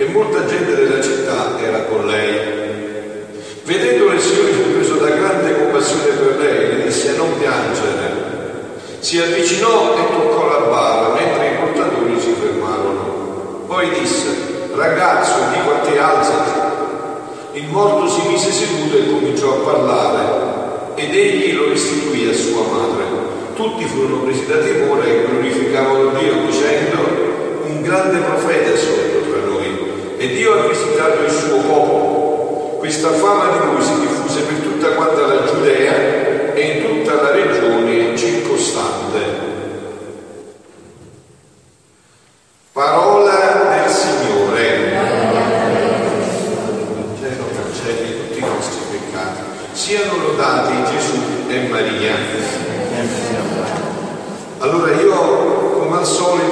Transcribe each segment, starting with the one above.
e molta gente della città era con lei. Vedendo il Signore fu preso da grande compassione per lei e le disse non piangere. Si avvicinò e toccò la bara mentre i portatori si fermarono. Poi disse, ragazzo, dico a te alzati. Il morto si mise seduto e cominciò a parlare ed egli lo restituì a sua madre. Tutti furono presi da timore e glorificavano Dio dicendo, un grande profeta sono e Dio ha visitato il suo popolo. Questa fama di lui si diffuse per tutta quanta la Giudea e in tutta la regione circostante. Parola del Signore. Cielo cancelli tutti i nostri peccati. Siano lodati Gesù e Maria. Allora io, come al solito,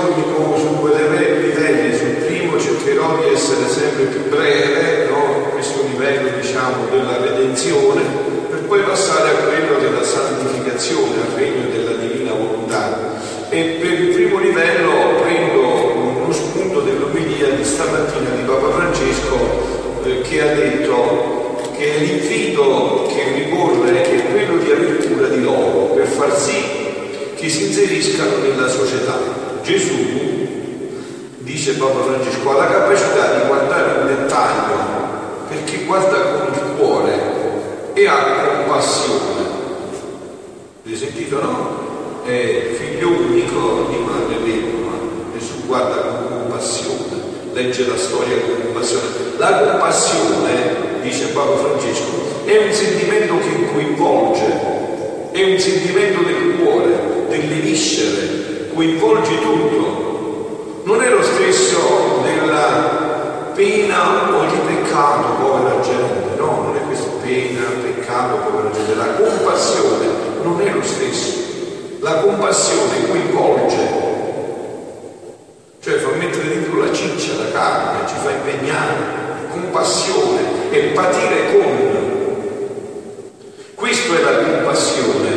di essere sempre più breve, no? questo livello diciamo della redenzione, per poi passare a quello della santificazione, al regno della divina volontà. E per il primo livello prendo uno spunto dell'omelia di stamattina di Papa Francesco eh, che ha detto che l'invito che ricorre è quello di aver cura di loro per far sì che si inseriscano nella società. Gesù, dice Papa Francesco, ha la capacità di guardare un dettaglio perché guarda con il cuore e ha compassione. Avete sentito no? È figlio unico di madre vedova Gesù guarda con compassione, legge la storia con compassione. La compassione, dice Papa Francesco, è un sentimento che coinvolge, è un sentimento del cuore, delle viscere, coinvolge tutto. Stesso della pena o di peccato, povera gente, no, non è questo pena, peccato, povera gente, la compassione non è lo stesso. La compassione coinvolge, cioè fa mettere dentro la ciccia, la carne, ci fa impegnare, compassione, empatire con. Questo è la compassione.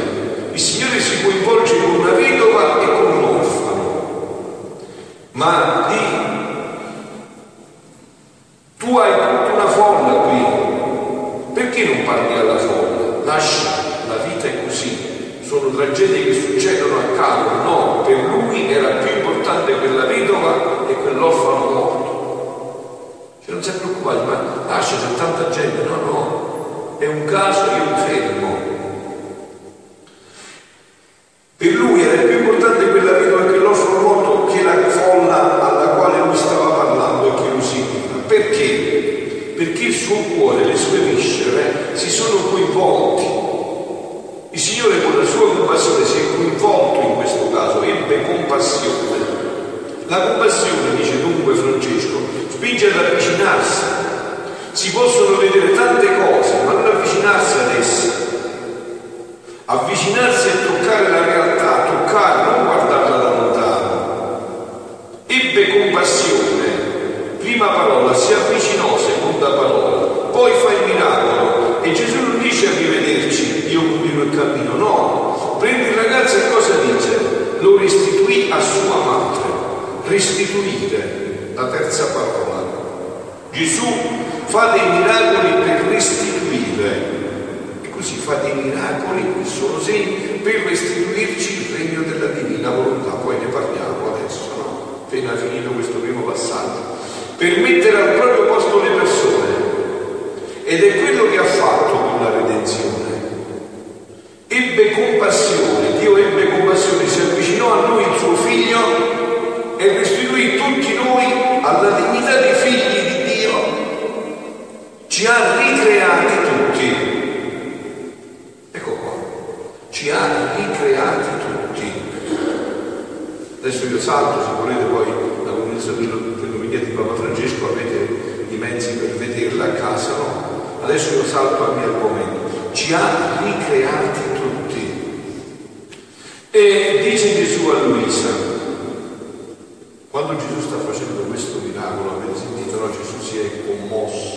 Il Signore si coinvolge con una vedova e con un orfano, ma di tu hai tutta una folla qui, perché non parli alla folla? Lascia, la vita è così, sono tragedie che succedono a caso, no, per lui era più importante quella vedova e quell'orfano morto. Cioè non si è preoccupato, ma lascia, c'è tanta gente, no, no, è un caso, io mi fermo. Per lui era più importante quella vedova e quell'orfano morto che la folla alla quale lui stava parlando e che lo seguiva. Perché? Perché il suo cuore, le sue viscere si sono coinvolti. Il Signore con la sua compassione si è coinvolto in questo caso, ebbe compassione. La compassione, dice dunque Francesco, spinge ad avvicinarsi. Si possono vedere tante cose, ma non avvicinarsi ad esse. Avvicinarsi e toccare la realtà, toccare, non guardarla da lontano. Ebbe compassione, prima parola, si avvicinò, seconda parola, poi fa il miracolo. E Gesù non dice arrivederci, io continuo il cammino, no. Prende il ragazzo e cosa dice? Lo restituì a sua madre. Restituire, la terza parola. Gesù fa dei miracoli per restituire. E così fa dei miracoli che sono segni per restituirci il regno della divina volontà. Poi ne parliamo adesso, no? Appena finito questo primo passaggio. Per mettere al proprio posto le persone. Ed è quello che ha fatto con la redenzione. Ebbe compassione, Dio ebbe compassione, si avvicinò a noi il suo figlio e restituì tutti noi alla dignità di figli. Ci ha ricreati tutti. Ecco qua, ci ha ricreati tutti. Adesso io salto, se volete poi la condizione dell'omelia di Papa Francesco avete i mezzi per vederla a casa, no? Adesso io salto al mio argomento. Ci ha ricreati tutti. E dice Gesù a Luisa, quando Gesù sta facendo questo miracolo, avete sentito, no? Gesù si è commosso,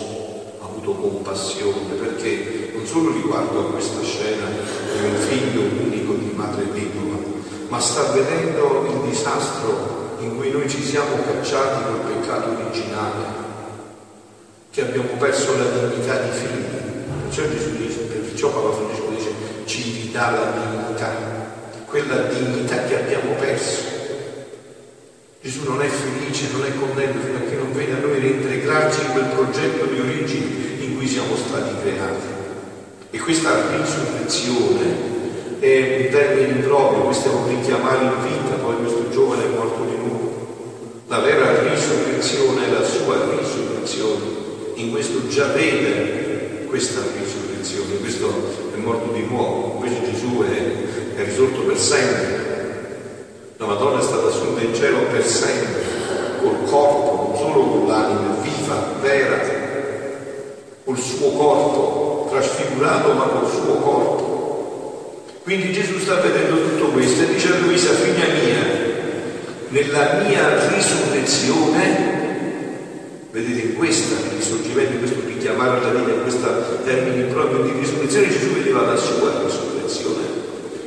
ha avuto compassione, perché non solo riguardo a questa scena di un figlio unico di madre vedova, ma sta vedendo il disastro in cui noi ci siamo cacciati col peccato originale, che abbiamo perso la dignità di figli. Perciò Gesù dice, perciò Papa Francesco dice, ci ridà la dignità, quella dignità che abbiamo perso. Gesù non è felice, non è contento fino a che non vede a noi reintegrarci in quel progetto di origine in cui siamo stati creati. E questa risurrezione è un termine improprio, questo è un richiamare in vita, poi questo giovane è morto di nuovo. La vera risurrezione è la sua risurrezione. In questo già vede questa risurrezione, questo è morto di nuovo, invece Gesù è, è risorto per sempre. La Madonna è stata assunta in cielo per sempre, col corpo, non solo con l'anima viva, vera, col suo corpo, trasfigurato ma col suo corpo. Quindi Gesù sta vedendo tutto questo e dice a Luisa, figlia mia, nella mia risurrezione, vedete in questa risorgimento, in questo richiamare alla vita, in questo termine proprio di risurrezione, Gesù vedeva la sua risurrezione.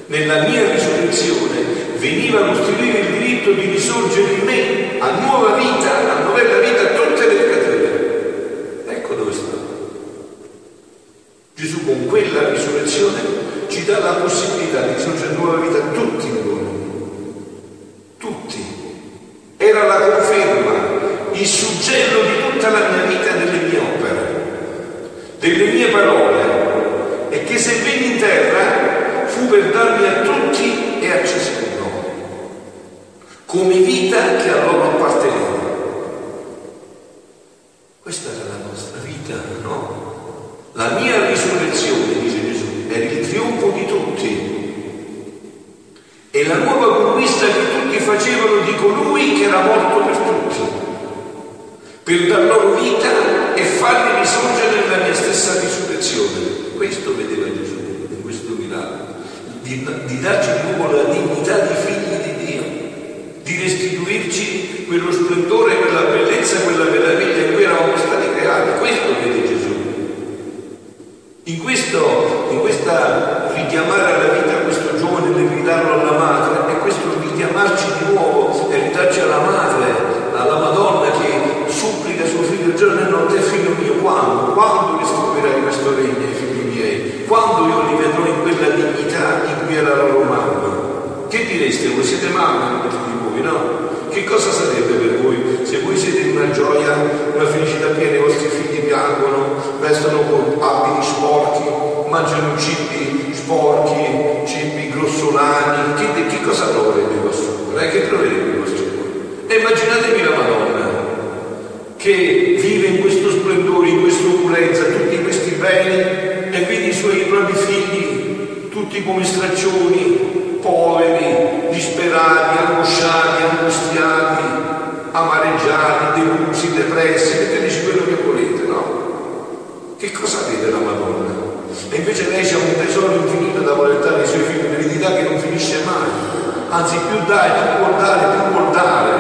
Nella mia risurrezione veniva a costruire il diritto di risorgere in me a nuova vita, a novella vita a tutte le creature. Ecco dove sta. Gesù con quella risurrezione ci dà la possibilità di sorgere nuova vita a tutti noi. Tutti. Era la conferma, il suggello di tutta la mia vita delle mie opere, delle mie parole, e che se venne in terra fu per darmi a tutti e a ciascuno, come vita che a loro apparteneva. Questa era la nostra vita, no? La mia risurrezione, dice era il trionfo di tutti e la nuova conquista che tutti facevano di colui che era morto per tutti, per dar loro vita e farli risorgere nella mia stessa risurrezione. Questo vedeva Gesù in questo miracolo, di, di darci di nuovo la dignità di figli di Dio, di restituirci quello splendore, quella bellezza, quella meraviglia in cui eravamo stati creati. Questo vede Gesù. In, questo, in questa richiamare alla vita giovane nel ridarlo alla madre, è questo richiamarci di nuovo e ridarci alla madre, alla Madonna che supplica suo figlio giorno e notte, figlio mio, quando? Quando restituirai questo regno ai figli miei? Quando io li vedrò in quella dignità in cui era la loro mamma? Che direste voi? Siete mamme molti di voi, no? Che cosa sarebbe per voi se voi siete in una gioia, una felicità piena, i vostri figli piangono, vestono con abiti sporchi, mangiano cibi sporchi, cibi grossolani? Che, che cosa troverebbe il vostro cuore? Eh, che troverebbe il vostro cuore? E immaginatevi la Madonna che vive in questo splendore, in questa opulenza, tutti questi beni e vede i suoi propri figli tutti come straccioni, poveri, disperati, angosciati, angustiati, amareggiati, delusi, depressi, metteteci quello che volete, no? Che cosa vede la Madonna? E invece lei c'è un tesoro infinito da dare ai suoi figli, un'eredità che non finisce mai. Anzi, più dai, più vuol dare, più vuol dare.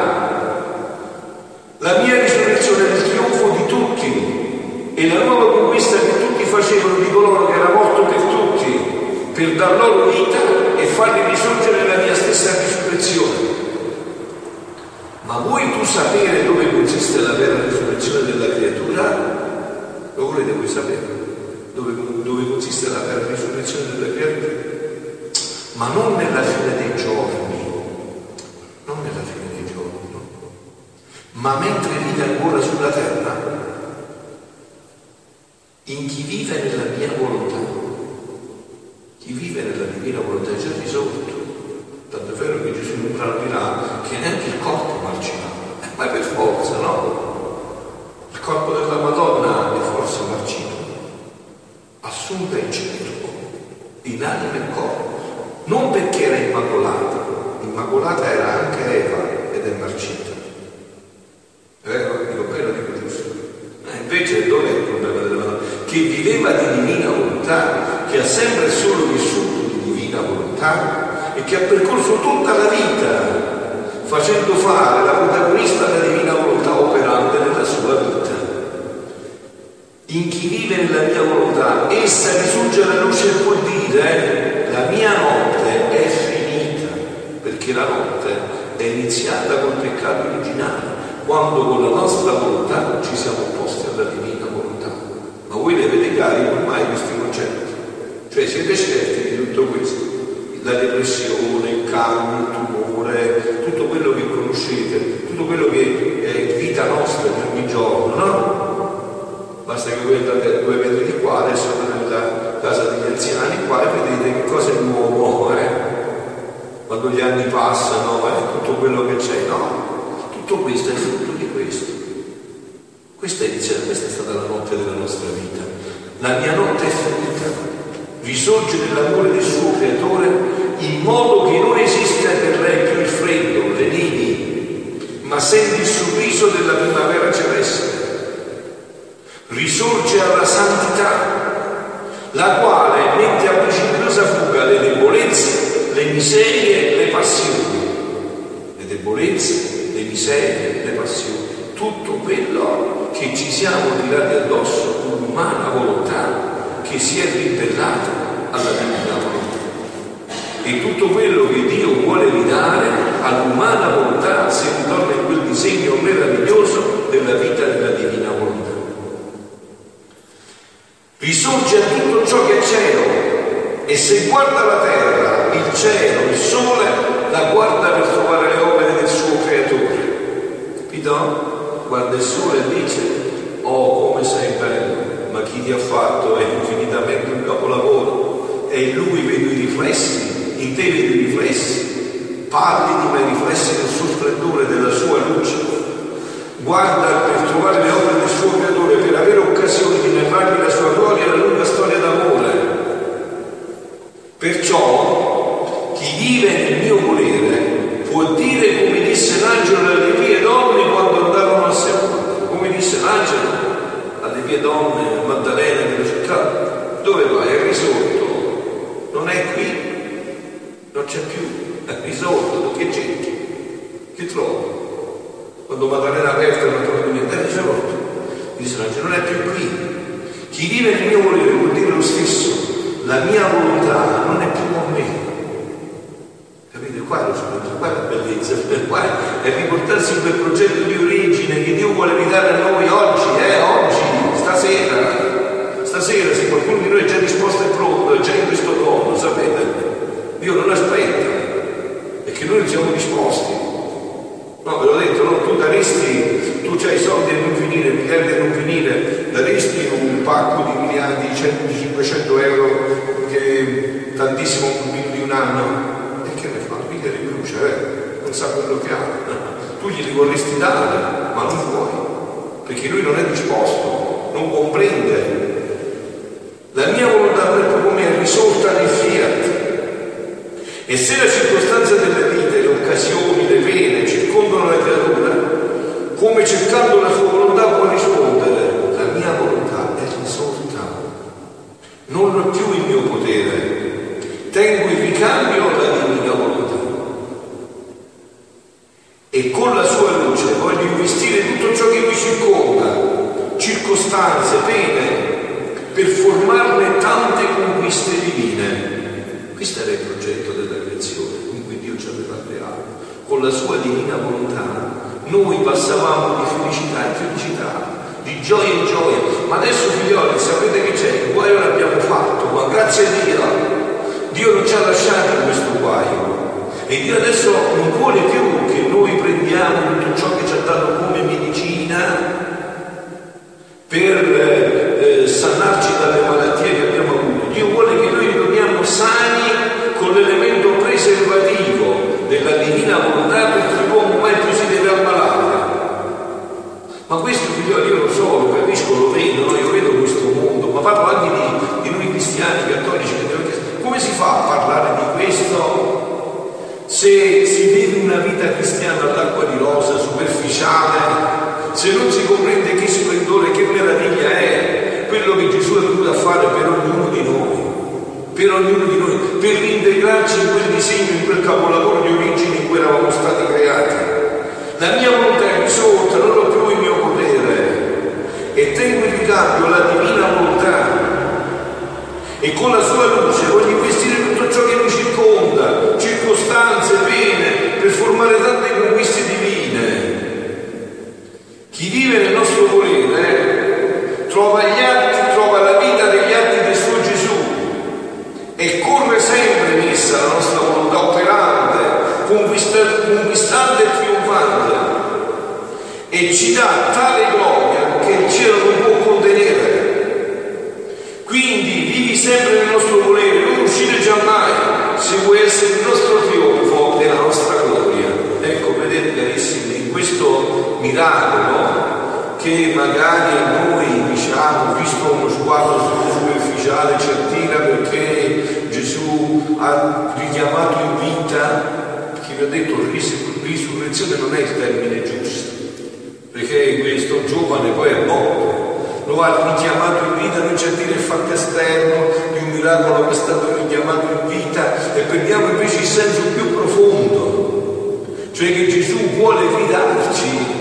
La mia risurrezione è il trionfo di tutti e la nuova conquista che tutti facevano di coloro che era morto per tutti per dar loro vita e farli risorgere nella mia stessa risurrezione. Ma vuoi tu sapere dove consiste la vera risurrezione della creatura? Lo volete voi sapere? Dove, dove consiste la risurrezione della creatura? Ma non nella fine dei giorni, non nella fine dei giorni, no? ma mentre vive ancora sulla terra, in chi vive nella mia volontà chi vive nella divina volontà è già risolto. Tanto è vero che Gesù non dirà che neanche il corpo marcirà, eh, ma per forza, no? Il corpo della Madonna è forse marcito, assunta in cielo, in anima e corpo, non perché era immacolata, immacolata era anche Eva ed è marcita. È vero? Dico bello, dico giusto. Eh, invece dov'è il problema della Madonna? Che viveva di divina volontà, che ha sempre e solo vissuto di divina volontà e che ha percorso tutta la vita facendo fare la protagonista della divina volontà operante nella sua vita. In chi vive nella mia volontà, essa risorge alla luce e può dire eh, la mia notte è finita, perché la notte è iniziata col peccato originale, quando con la nostra volontà ci siamo opposti alla divina volontà. Ma voi ne avete cari ormai questi concetti? Cioè siete certi di tutto questo? la depressione, il cancro, il tumore, tutto quello che conoscete, tutto quello che è vita nostra di ogni giorno, no? Basta che voi andate a due metri di qua, adesso nella casa degli anziani qua e vedete che cosa è nuovo, eh? Quando gli anni passano, eh? tutto quello che c'è, no? Tutto questo è frutto di questo. Questa è, questa è stata la notte della nostra vita. La mia notte è finita risorge nell'amore del suo creatore in modo che non esista per lei più il freddo, le nevi, ma sente il sorriso della primavera celeste. Risorge alla santità, la quale mette a precipitosa fuga le debolezze, le miserie, debolezze, le miserie, le passioni. Tutto quello che ci siamo tirati addosso con umana volontà che si è ribellato alla divina volontà. E tutto quello che Dio vuole ridare all'umana volontà se ritorna in quel disegno meraviglioso della vita della divina volontà. Risorge a tutto ciò che è cielo e se guarda la terra, il cielo, il sole, la guarda per trovare le opere creatore. Capito? Guarda il sole e dice, oh come sei bello, ma chi ti ha fatto è infinitamente un capolavoro e in lui vedo i riflessi, in te vedo i riflessi, parli di me riflessi del suo splendore, della sua luce. Guarda per trovare le opere del suo creatore, per avere occasione di narrargli la sua gloria e la lunga storia d'amore. Perciò chi vive nel mio volere può dire come disse l'angelo alle mie donne quando andarono a sepolcro, come disse l'angelo alle mie donne, Maddalena della città, dove vai? È risorto, non è qui, non c'è più, è risorto, che cerchi? Che trovi? Quando Maddalena aperta non trovi niente, è risorto. Dice l'angelo, non è più qui. Chi vive nel mio volere vuol dire lo stesso, la mia volontà non è più con me. Capite? Qua è lo spunto, qua è la bellezza, qua è riportarsi in quel progetto di origine che Dio vuole ridare a noi oggi, eh, oggi stasera, stasera se qualcuno di noi è già disposto e pronto, è già in questo modo, sapete, Dio non aspetta, che noi siamo disposti. No, ve l'ho detto, no, tu daresti, tu hai i soldi a non finire, miliardi a non finire, daresti un pacco di miliardi, 500 euro, che tantissimo un di un anno, e che ne fa? Mica li brucia, eh? non sa quello che ha. Tu glieli vorresti dare, ma non puoi, perché lui non è disposto non comprende. La mia volontà per proprio me è risolta nel fiat. E se la circostanza della vita, le occasioni, le pene circondano la creatura, come cercando la sua volontà può rispondere, la mia volontà è risolta, non ho più il mio potere, tengo in ricambio la divina volontà. E con la sua luce voglio investire tutto ciò che mi circonda circostanze, pene, per formarne tante conquiste divine. Questo era il progetto della creazione in cui Dio ci aveva creato. Con la sua divina volontà noi passavamo di felicità in felicità, di gioia in gioia. Ma adesso figlioli, sapete che c'è? Il guaio l'abbiamo fatto, ma grazie a Dio, Dio non ci ha lasciati in questo guaio. E Dio adesso non vuole più che noi prendiamo tutto ciò che ci ha dato come medicina per eh, sanarci dalle malattie che abbiamo avuto. Dio vuole che noi ritorniamo sani con l'elemento preservativo della divina volontà perché l'uomo mai più si deve ammalare. Ma questo figlio io lo so, lo capisco, lo vedo, no? io vedo questo mondo, ma parlo anche di, di noi cristiani, cattolici, come si fa a parlare di questo se si vive una vita cristiana all'acqua di rosa, superficiale, se non si comprende che splendore, che meraviglia è quello che Gesù è venuto a fare per ognuno di noi, per ognuno di noi, per in quel disegno, in quel capolavoro di origine in cui eravamo stati creati. La mia volontà è risolta, non ho più il mio potere e tengo in ricambio la divina volontà e con la sua luce voglio investire tutto ciò che mi circonda, circostanze, pene, per formare tante conquiste divine. Chi vive nel nostro volere trova gli atti, trova la vita degli atti del suo Gesù e corre sempre in essa la nostra trionfante e ci dà tale gloria che il cielo non può contenere. Quindi vivi sempre nel nostro volere, non uscire giammai se vuoi essere il nostro trionfo e la nostra gloria. Ecco, vedete carissimi, in questo miracolo che magari a noi, diciamo, visto uno sguardo superficiale, ci attira perché Gesù ha richiamato in vita, perché vi ho detto risurrezione non è il termine giusto, perché questo giovane poi è morto, lo ha richiamato in vita, noi ci attira il fatto esterno di un miracolo che è stato richiamato in vita e perdiamo invece il senso più profondo, cioè che Gesù vuole fidarci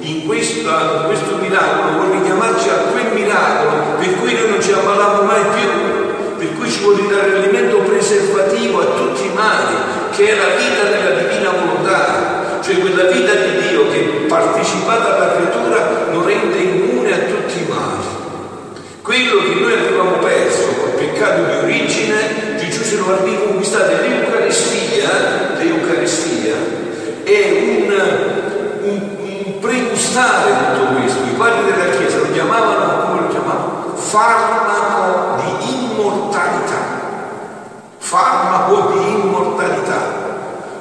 in, questa, questo miracolo, vuole richiamarci a quel miracolo per cui noi non ci ammalavamo mai più, per cui ci vuole dare l'alimento preservativo a tutti i mali, che è la vita della divina volontà, cioè quella vita di Dio che partecipata alla creatura lo rende immune a tutti i mali. Quello che noi avevamo perso col peccato di origine, Gesù se lo ha riconquistato l'Eucaristia, l'Eucaristia è un, un pregustare tutto questo. I padri della Chiesa lo chiamavano, come lo chiamavano? Farmaco di immortalità. Farmaco di immortalità.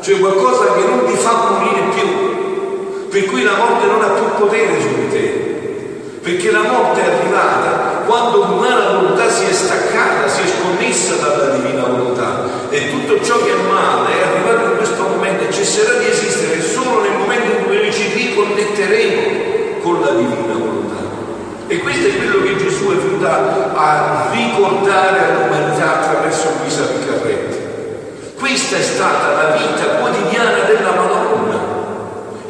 Cioè qualcosa che non ti fa morire più, per cui la morte non ha più potere su di te. Perché la morte è arrivata quando l'umana volontà si è staccata, si è sconnessa dalla divina volontà e tutto ciò che è male è arrivato in questo momento e cesserà di esistere solo nel momento in cui noi ci riconnetteremo con la divina volontà. E questo è quello che Gesù è venuto a ricordare all'umanità attraverso Luisa Piccarretti. Questa è stata la vita quotidiana della Madonna,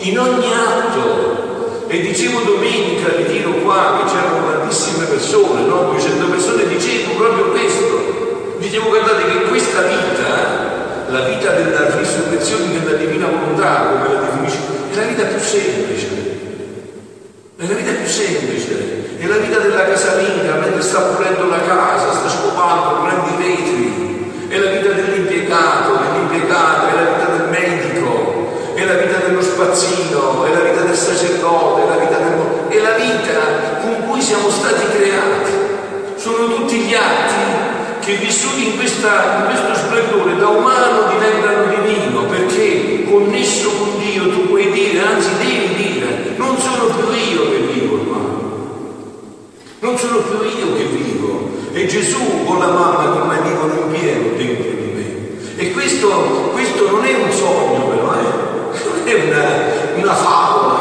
in ogni atto. E dicevo domenica, di tiro qua, che c'erano tantissime persone, no? 200 persone, dicevo proprio questo. Dicevo, guardate che questa vita, la vita della risurrezione della divina volontà, come la definisce è la vita più semplice, è la vita più semplice, è la vita della casalinga mentre sta pulendo spazzino, è la vita del sacerdote, è la vita, del... è la vita con cui siamo stati creati. Sono tutti gli atti che vissuti in, questa, in questo splendore da umano diventano divino, perché connesso con Dio tu puoi dire, anzi devi dire, non sono più io che vivo qua, non sono più io che vivo, è Gesù con la mamma che mi vivono in pieno dentro di me. E questo, una, favola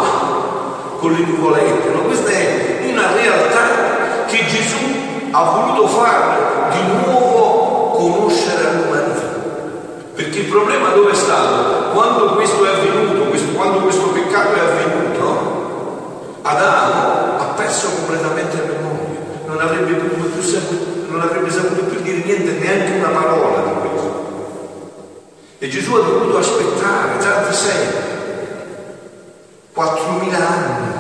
con le nuvolette, no? questa è una realtà che Gesù ha voluto far di nuovo conoscere all'umanità. Perché il problema dove è stato? Quando questo è avvenuto, questo, quando questo peccato è avvenuto, Adamo ha perso completamente la memoria, non avrebbe, più saputo, non avrebbe saputo più dire niente, neanche una parola di questo. E Gesù ha dovuto aspettare tanti secoli, 4.000 anni,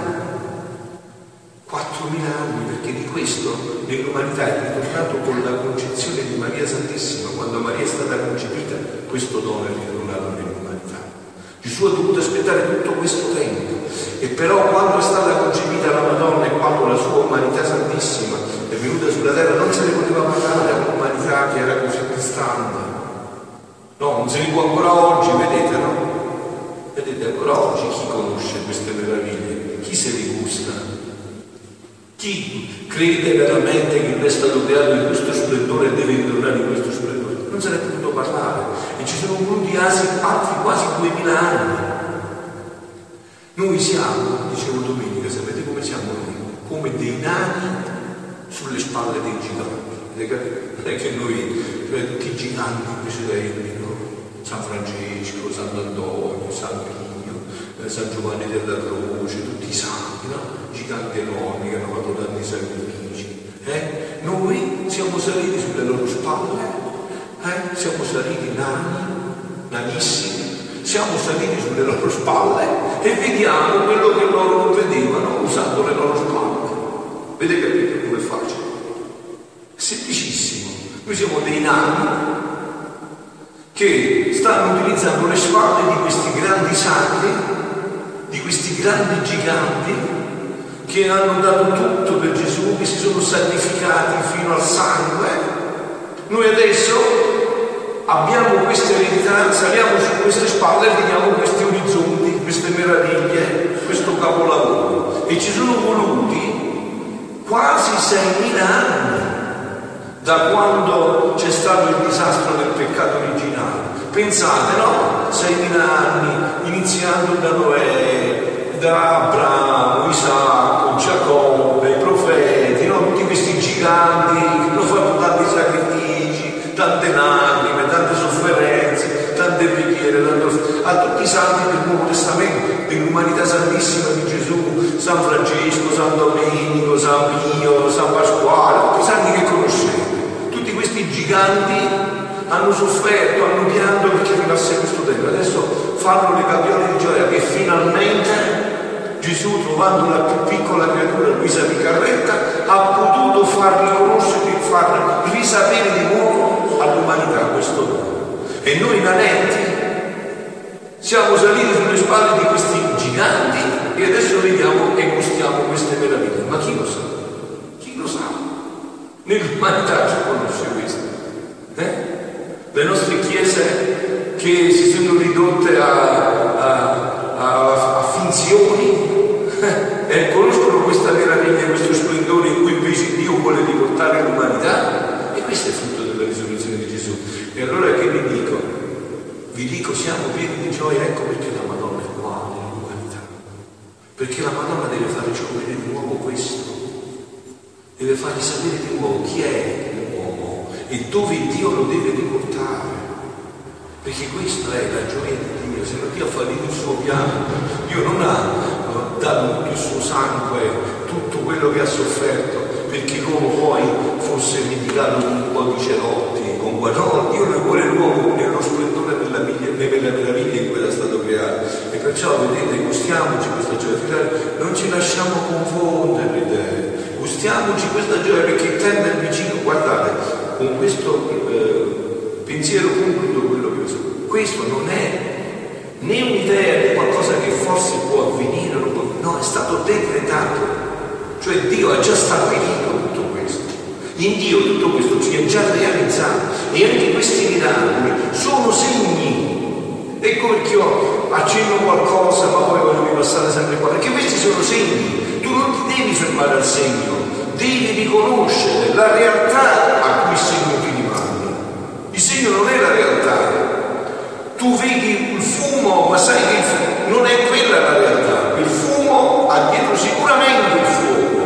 4.000 anni, perché di questo nell'umanità è ritornato con la concezione di Maria Santissima, quando Maria è stata concepita, questo dono è ritornato nell'umanità. Gesù ha dovuto aspettare tutto questo tempo e però quando è stata concepita la Madonna e quando la sua umanità santissima è venuta sulla terra non se ne poteva parlare a un'umanità che era così distante. No, non se ne può ancora oggi, vedete, no? Vedete, ancora oggi chi conosce queste meraviglie? Chi se le gusta? Chi crede veramente che è stato creato in questo splendore e deve ritornare in questo splendore? Non se ne è potuto parlare. E ci sono voluti altri quasi duemila anni. Noi siamo, dicevo domenica, sapete come siamo noi? Come dei nani sulle spalle dei giganti. Non è che noi, cioè tutti i giganti precedenti, no? San Francesco, Sant'Antonio, San Pino, eh, San Giovanni della Croce, tutti i santi, no? giganti enormi che hanno fatto tanti sacrifici. Eh? Noi siamo saliti sulle loro spalle, eh? siamo saliti nani, nanissimi, siamo saliti sulle loro spalle e vediamo quello che loro non vedevano usando le loro spalle. Vedete capite come è facile? Semplicissimo. Noi siamo dei nani che stanno utilizzando le spalle di questi grandi santi grandi giganti che hanno dato tutto per Gesù, che si sono sacrificati fino al sangue. Noi adesso abbiamo questa eredità, saliamo su queste spalle e vediamo questi orizzonti, queste meraviglie, questo capolavoro. E ci sono voluti quasi 6.000 anni da quando c'è stato il disastro del peccato originale. Pensate, no? 6.000 anni, iniziando da Noè, da Abramo, Isacco, Giacobbe, i profeti, no? tutti questi giganti che hanno fatto tanti sacrifici, tante lacrime, tante sofferenze, tante preghiere, tanto... a tutti i santi del Nuovo Testamento, dell'umanità santissima di Gesù, San Francesco, San Domenico, San Pio, San Pasquale, tutti i santi che conoscete, tutti questi giganti hanno sofferto, hanno pianto perché arrivasse questo tempo. Adesso fanno le campioni di gioia che finalmente Gesù, trovando la più piccola creatura, Luisa di Carretta, ha potuto far riconoscere, far risapere di nuovo all'umanità questo dono. E noi nanetti siamo saliti sulle spalle di questi giganti e adesso vediamo e gustiamo queste meraviglie. Ma chi lo sa? Chi lo sa? Nell'umanità si conosce questo. Eh? le nostre chiese che si sono ridotte a, a, a, a finzioni e conoscono questa meraviglia, questo splendore in cui invece Dio vuole riportare l'umanità e questo è frutto della risurrezione di Gesù. E allora che vi dico? Vi dico siamo pieni di gioia, ecco perché la Madonna è qua nell'umanità. Perché la Madonna deve farci scoprire di nuovo questo, deve fargli sapere di nuovo chi è e dove Dio lo deve riportare. Perché questa è la gioia di Dio, se no Dio ha fallito il suo piano, Dio non ha dato tutto il suo sangue, tutto quello che ha sofferto, perché l'uomo poi fosse con un po' di cerotti, con no, Dio ne vuole l'uomo nello splendore della, della meraviglia in cui era stato creato. E perciò vedete, gustiamoci questa gioia, non ci lasciamo confondere le idee, gustiamoci questa gioia perché il tempo è vicino, guardate, con questo eh, pensiero concludo quello che ho detto. Questo non è né un'idea di qualcosa che forse può avvenire, può, no, è stato decretato. Cioè Dio ha già stabilito tutto questo. In Dio tutto questo ci è già realizzato e anche questi miracoli sono segni. Ecco perché io accenno qualcosa, ma poi voglio ripassare sempre qua, perché questi sono segni. Tu non ti devi fermare al segno, devi riconoscere la realtà a cui il segno ti rimanda. Il segno non è la realtà. Tu vedi il fumo, ma sai che non è quella la realtà. Il fumo ha dietro sicuramente il fuoco.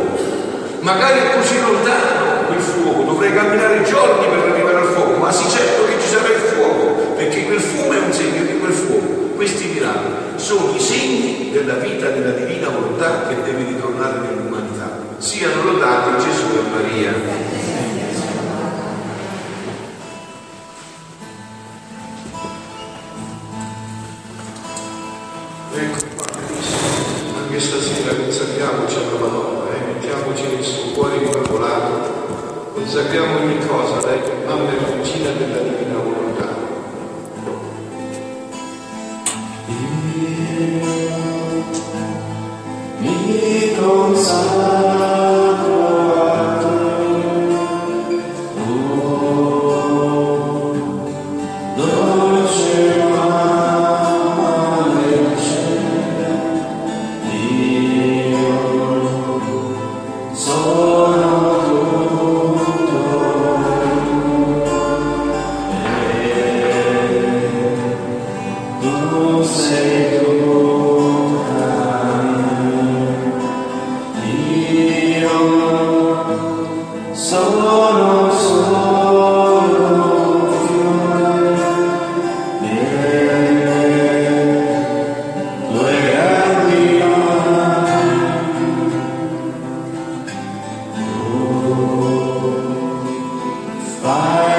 Magari è così lontano quel fuoco, dovrei camminare giorni per arrivare al fuoco, ma sì certo che ci sarà il fuoco, perché quel fumo è un segno di quel fuoco. Questi miracoli sono i segni della vita della divina volontà che deve ritornare nell'umanità. Siano lodati Gesù e Maria. Senhor. I